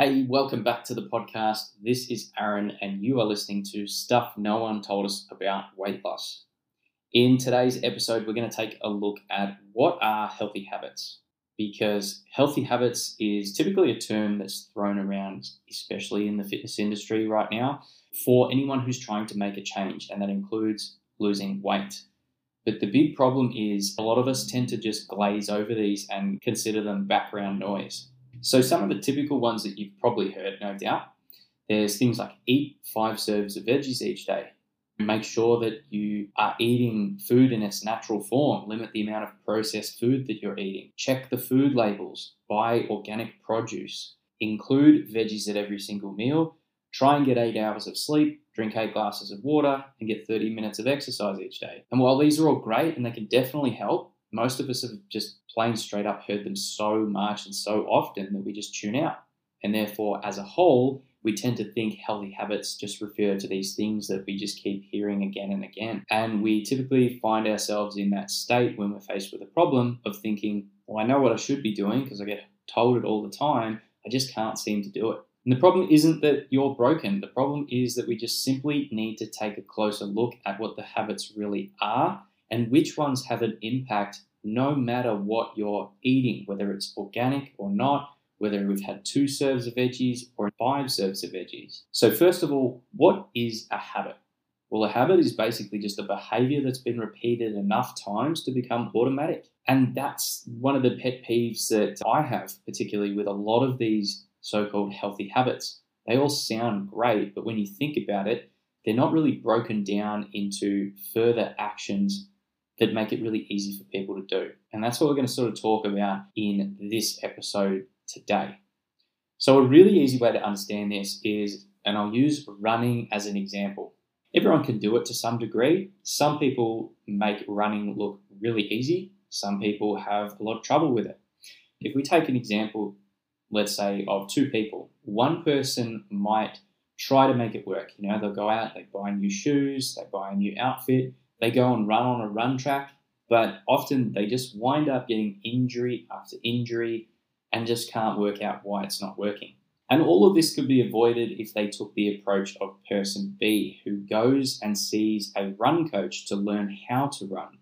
Hey, welcome back to the podcast. This is Aaron, and you are listening to Stuff No One Told Us About Weight Loss. In today's episode, we're going to take a look at what are healthy habits. Because healthy habits is typically a term that's thrown around, especially in the fitness industry right now, for anyone who's trying to make a change, and that includes losing weight. But the big problem is a lot of us tend to just glaze over these and consider them background noise. So, some of the typical ones that you've probably heard, no doubt, there's things like eat five serves of veggies each day. Make sure that you are eating food in its natural form. Limit the amount of processed food that you're eating. Check the food labels. Buy organic produce. Include veggies at every single meal. Try and get eight hours of sleep. Drink eight glasses of water and get 30 minutes of exercise each day. And while these are all great and they can definitely help, most of us have just plain straight up heard them so much and so often that we just tune out. And therefore, as a whole, we tend to think healthy habits just refer to these things that we just keep hearing again and again. And we typically find ourselves in that state when we're faced with a problem of thinking, well, I know what I should be doing because I get told it all the time. I just can't seem to do it. And the problem isn't that you're broken. The problem is that we just simply need to take a closer look at what the habits really are and which ones have an impact no matter what you're eating, whether it's organic or not, whether we've had two serves of veggies or five serves of veggies. So, first of all, what is a habit? Well, a habit is basically just a behavior that's been repeated enough times to become automatic. And that's one of the pet peeves that I have, particularly with a lot of these so called healthy habits. They all sound great, but when you think about it, they're not really broken down into further actions that make it really easy for people to do. And that's what we're going to sort of talk about in this episode today. So, a really easy way to understand this is, and I'll use running as an example. Everyone can do it to some degree. Some people make running look really easy, some people have a lot of trouble with it. If we take an example, let's say, of two people, one person might try to make it work. You know, they'll go out, they buy new shoes, they buy a new outfit, they go and run on a run track, but often they just wind up getting injury after injury and just can't work out why it's not working. And all of this could be avoided if they took the approach of person B, who goes and sees a run coach to learn how to run.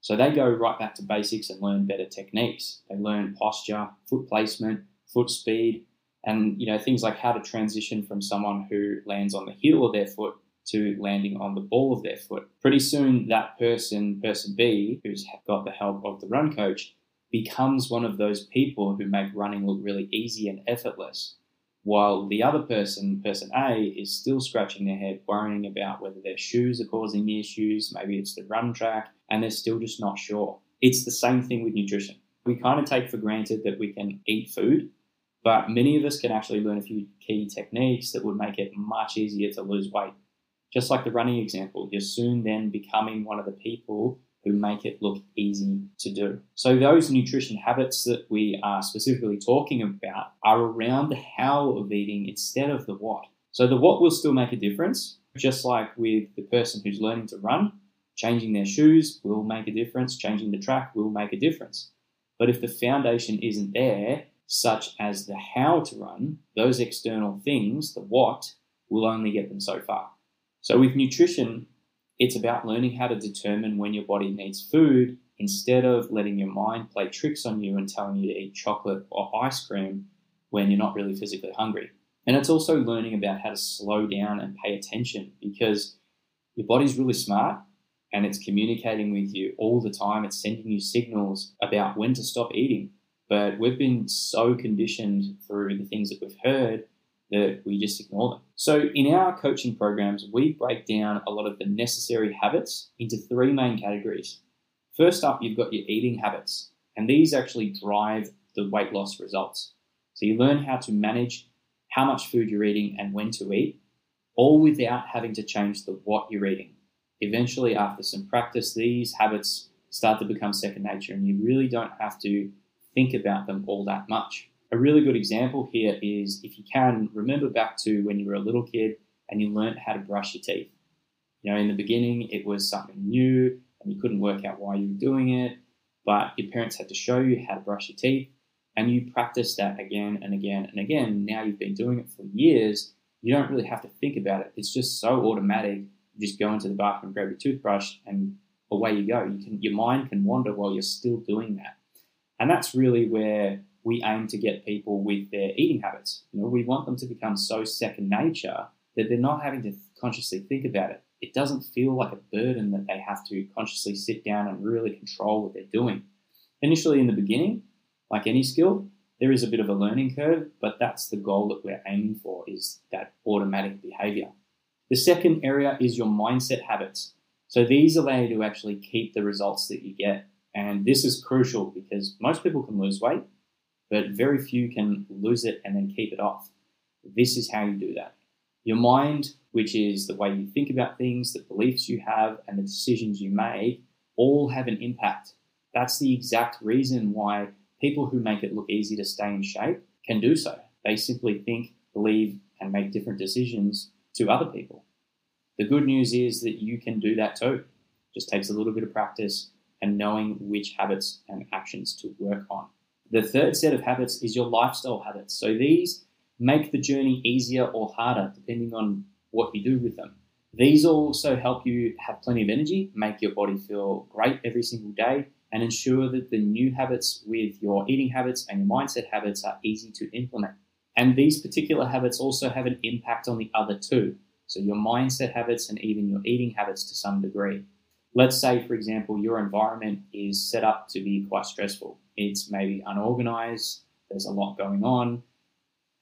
So they go right back to basics and learn better techniques. They learn posture, foot placement, foot speed, and you know things like how to transition from someone who lands on the heel of their foot to landing on the ball of their foot. Pretty soon, that person, person B, who's got the help of the run coach, becomes one of those people who make running look really easy and effortless. While the other person, person A, is still scratching their head, worrying about whether their shoes are causing the issues, maybe it's the run track, and they're still just not sure. It's the same thing with nutrition. We kind of take for granted that we can eat food, but many of us can actually learn a few key techniques that would make it much easier to lose weight. Just like the running example, you're soon then becoming one of the people who make it look easy to do. So, those nutrition habits that we are specifically talking about are around the how of eating instead of the what. So, the what will still make a difference, just like with the person who's learning to run. Changing their shoes will make a difference, changing the track will make a difference. But if the foundation isn't there, such as the how to run, those external things, the what, will only get them so far. So, with nutrition, it's about learning how to determine when your body needs food instead of letting your mind play tricks on you and telling you to eat chocolate or ice cream when you're not really physically hungry. And it's also learning about how to slow down and pay attention because your body's really smart and it's communicating with you all the time. It's sending you signals about when to stop eating. But we've been so conditioned through the things that we've heard that we just ignore them. So, in our coaching programs, we break down a lot of the necessary habits into three main categories. First up, you've got your eating habits, and these actually drive the weight loss results. So, you learn how to manage how much food you're eating and when to eat, all without having to change the what you're eating. Eventually, after some practice, these habits start to become second nature, and you really don't have to think about them all that much a really good example here is if you can remember back to when you were a little kid and you learned how to brush your teeth. You know, in the beginning, it was something new and you couldn't work out why you were doing it, but your parents had to show you how to brush your teeth. and you practice that again and again and again, now you've been doing it for years, you don't really have to think about it. It's just so automatic. You just go into the bathroom, grab your toothbrush, and away you go. You can your mind can wander while you're still doing that. And that's really where we aim to get people with their eating habits. You know, we want them to become so second nature that they're not having to consciously think about it. It doesn't feel like a burden that they have to consciously sit down and really control what they're doing. Initially, in the beginning, like any skill, there is a bit of a learning curve, but that's the goal that we're aiming for is that automatic behavior. The second area is your mindset habits. So these allow you to actually keep the results that you get. And this is crucial because most people can lose weight, but very few can lose it and then keep it off. This is how you do that. Your mind, which is the way you think about things, the beliefs you have, and the decisions you make, all have an impact. That's the exact reason why people who make it look easy to stay in shape can do so. They simply think, believe, and make different decisions to other people. The good news is that you can do that too. It just takes a little bit of practice and knowing which habits and actions to work on. The third set of habits is your lifestyle habits. So these make the journey easier or harder depending on what you do with them. These also help you have plenty of energy, make your body feel great every single day, and ensure that the new habits with your eating habits and your mindset habits are easy to implement. And these particular habits also have an impact on the other two. So, your mindset habits and even your eating habits to some degree. Let's say, for example, your environment is set up to be quite stressful. It's maybe unorganized, there's a lot going on,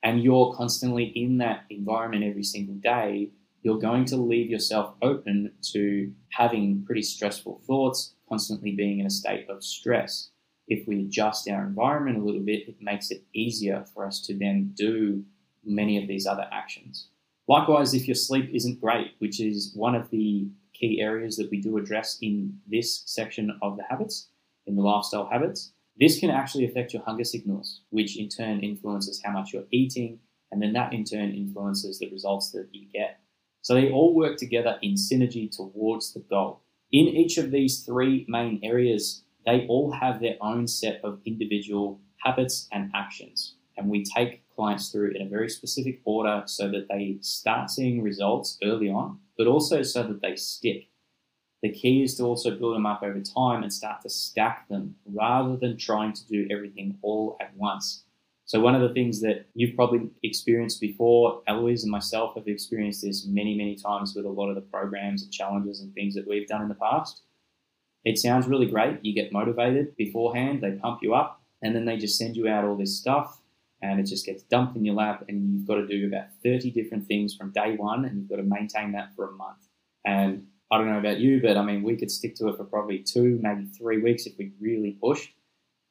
and you're constantly in that environment every single day. You're going to leave yourself open to having pretty stressful thoughts, constantly being in a state of stress. If we adjust our environment a little bit, it makes it easier for us to then do many of these other actions. Likewise, if your sleep isn't great, which is one of the key areas that we do address in this section of the habits, in the lifestyle habits, this can actually affect your hunger signals, which in turn influences how much you're eating, and then that in turn influences the results that you get. So they all work together in synergy towards the goal. In each of these three main areas, they all have their own set of individual habits and actions. And we take clients through in a very specific order so that they start seeing results early on, but also so that they stick. The key is to also build them up over time and start to stack them rather than trying to do everything all at once. So, one of the things that you've probably experienced before, Eloise and myself have experienced this many, many times with a lot of the programs and challenges and things that we've done in the past. It sounds really great. You get motivated beforehand, they pump you up, and then they just send you out all this stuff, and it just gets dumped in your lap, and you've got to do about 30 different things from day one, and you've got to maintain that for a month. And I don't know about you, but I mean, we could stick to it for probably two, maybe three weeks if we really pushed.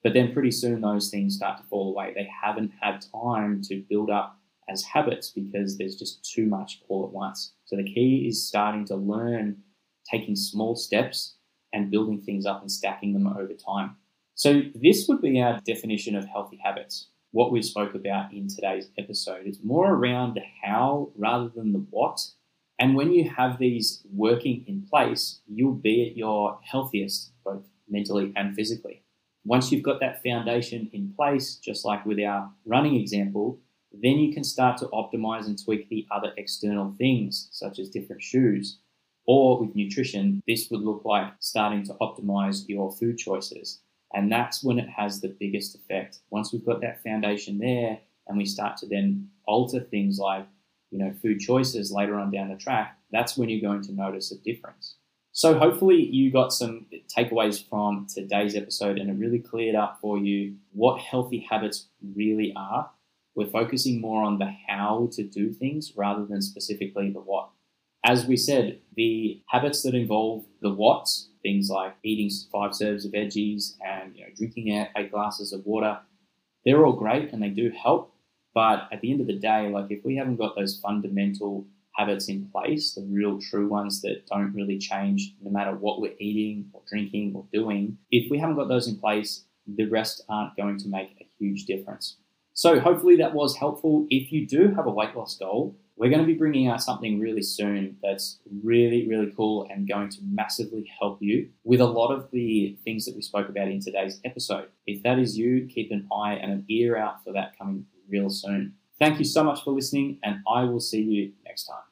But then pretty soon those things start to fall away. They haven't had time to build up as habits because there's just too much all at once. So the key is starting to learn taking small steps and building things up and stacking them over time. So this would be our definition of healthy habits. What we spoke about in today's episode is more around the how rather than the what. And when you have these working in place, you'll be at your healthiest, both mentally and physically. Once you've got that foundation in place, just like with our running example, then you can start to optimize and tweak the other external things, such as different shoes. Or with nutrition, this would look like starting to optimize your food choices. And that's when it has the biggest effect. Once we've got that foundation there and we start to then alter things like, you know, food choices later on down the track, that's when you're going to notice a difference. So hopefully you got some takeaways from today's episode and it really cleared up for you what healthy habits really are. We're focusing more on the how to do things rather than specifically the what. As we said, the habits that involve the what, things like eating five serves of veggies and you know, drinking eight glasses of water, they're all great and they do help. But at the end of the day, like if we haven't got those fundamental habits in place, the real true ones that don't really change no matter what we're eating or drinking or doing, if we haven't got those in place, the rest aren't going to make a huge difference. So hopefully that was helpful. If you do have a weight loss goal, we're going to be bringing out something really soon that's really, really cool and going to massively help you with a lot of the things that we spoke about in today's episode. If that is you, keep an eye and an ear out for that coming real soon. Thank you so much for listening, and I will see you next time.